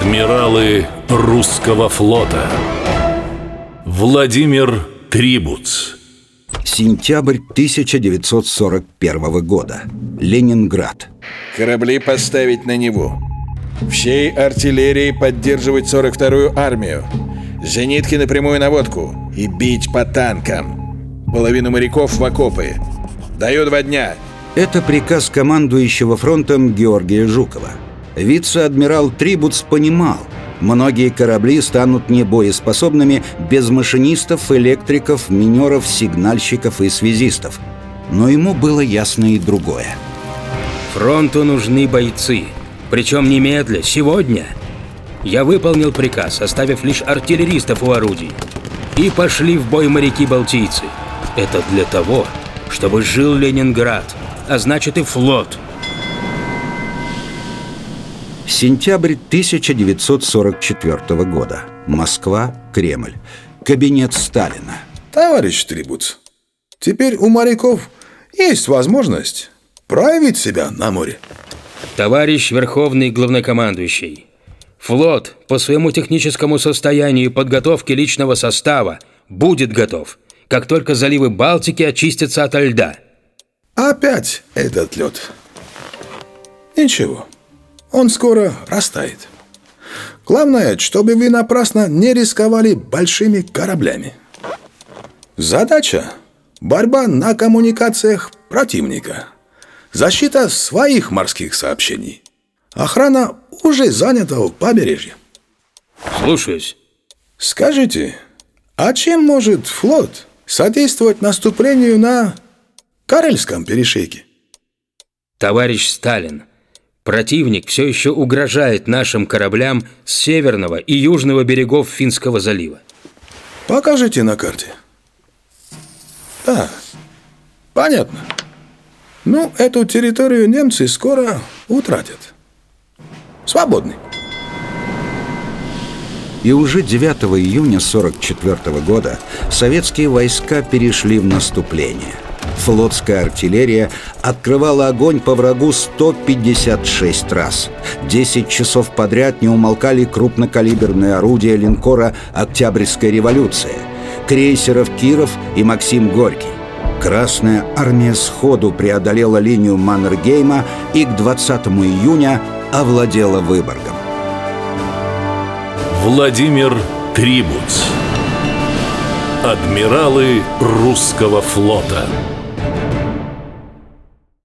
Адмиралы русского флота Владимир Трибуц Сентябрь 1941 года. Ленинград. Корабли поставить на Неву. Всей артиллерии поддерживать 42-ю армию. Зенитки на прямую наводку. И бить по танкам. Половину моряков в окопы. Даю два дня. Это приказ командующего фронтом Георгия Жукова. Вице-адмирал Трибуц понимал, многие корабли станут небоеспособными без машинистов, электриков, минеров, сигнальщиков и связистов. Но ему было ясно и другое. Фронту нужны бойцы. Причем немедля, сегодня. Я выполнил приказ, оставив лишь артиллеристов у орудий. И пошли в бой моряки-балтийцы. Это для того, чтобы жил Ленинград, а значит и флот – Сентябрь 1944 года. Москва, Кремль. Кабинет Сталина. Товарищ Трибуц, теперь у моряков есть возможность проявить себя на море. Товарищ Верховный Главнокомандующий, флот по своему техническому состоянию и подготовке личного состава будет готов, как только заливы Балтики очистятся от льда. Опять этот лед. Ничего. Он скоро растает. Главное, чтобы вы напрасно не рисковали большими кораблями. Задача – борьба на коммуникациях противника. Защита своих морских сообщений. Охрана уже занята у побережья. Слушаюсь. Скажите, а чем может флот содействовать наступлению на Карельском перешейке? Товарищ Сталин, Противник все еще угрожает нашим кораблям с северного и южного берегов Финского залива. Покажите на карте. Да, понятно. Ну, эту территорию немцы скоро утратят. Свободны. И уже 9 июня 1944 года советские войска перешли в наступление – Флотская артиллерия открывала огонь по врагу 156 раз. 10 часов подряд не умолкали крупнокалиберные орудия линкора «Октябрьская революция», крейсеров «Киров» и «Максим Горький». Красная армия сходу преодолела линию Маннергейма и к 20 июня овладела Выборгом. Владимир Трибуц Адмиралы русского флота